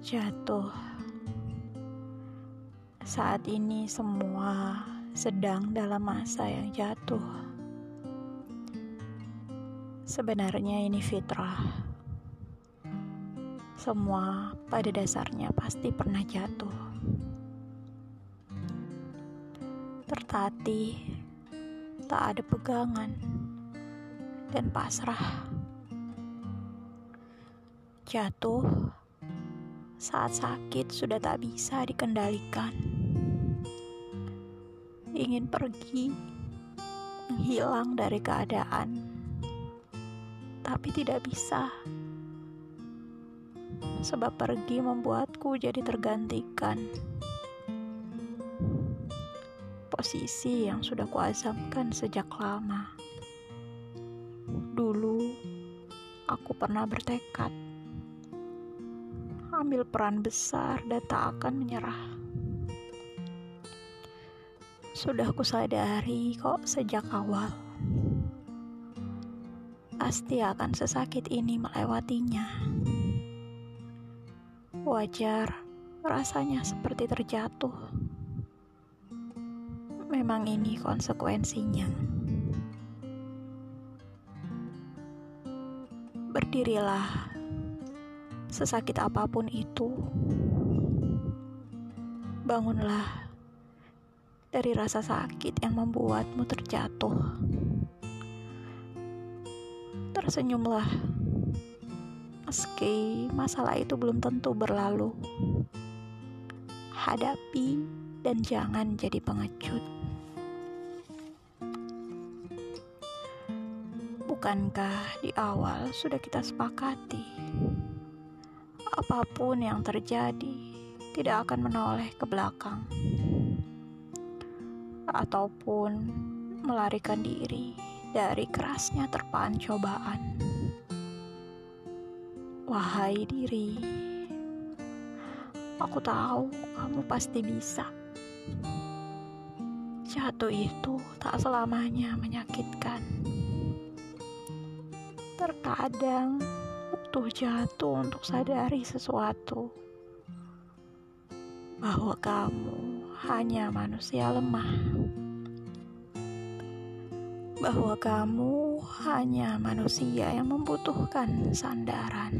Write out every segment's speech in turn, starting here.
Jatuh. Saat ini semua sedang dalam masa yang jatuh. Sebenarnya ini fitrah. Semua pada dasarnya pasti pernah jatuh. Tertatih, tak ada pegangan, dan pasrah. Jatuh saat sakit sudah tak bisa dikendalikan. Ingin pergi, menghilang dari keadaan, tapi tidak bisa. Sebab pergi membuatku jadi tergantikan. Posisi yang sudah kuazamkan sejak lama. Dulu, aku pernah bertekad ambil peran besar dan tak akan menyerah. Sudah kusadari kok sejak awal. Pasti akan sesakit ini melewatinya. Wajar rasanya seperti terjatuh. Memang ini konsekuensinya. Berdirilah sesakit apa pun itu, bangunlah dari rasa sakit yang membuatmu terjatuh. Tersenyumlah, meski masalah itu belum tentu berlalu. Hadapi dan jangan jadi pengecut. Bukankah di awal sudah kita sepakati? Apa pun yang terjadi tidak akan menoleh ke belakang ataupun melarikan diri dari kerasnya terpaan cobaan. Wahai diri, aku tahu kamu pasti bisa. Jatuh itu tak selamanya menyakitkan. Terkadang butuh jatuh untuk sadari sesuatu. Bahwa kamu hanya manusia lemah, bahwa kamu hanya manusia yang membutuhkan sandaran.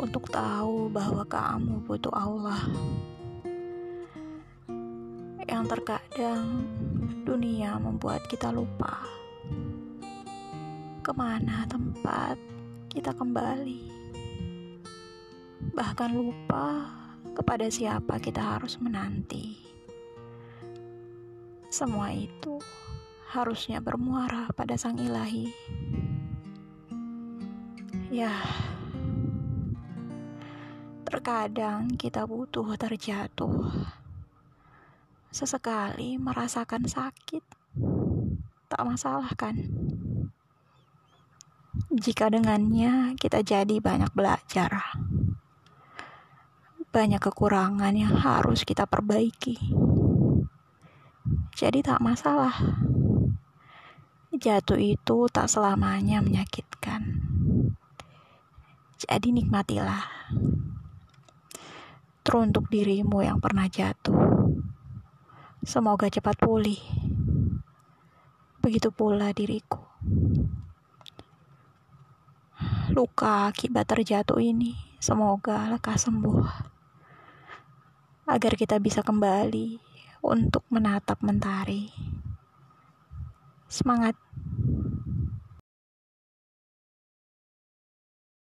Untuk tahu bahwa kamu butuh Allah. Yang terkadang dunia membuat kita lupa ke mana tempat kita kembali. Bahkan lupa kepada siapa kita harus menanti. Semua itu harusnya bermuara pada Sang Ilahi. Ya, terkadang kita butuh terjatuh. Sesekali merasakan sakit, tak masalah kan? Jika dengannya kita jadi banyak belajar. Banyak kekurangan yang harus kita perbaiki. Jadi tak masalah. Jatuh itu tak selamanya menyakitkan. Jadi nikmatilah. Teruntuk dirimu yang pernah jatuh. Semoga cepat pulih. Begitu pula diriku luka akibat terjatuh ini semoga lekas sembuh agar kita bisa kembali untuk menatap mentari. Semangat!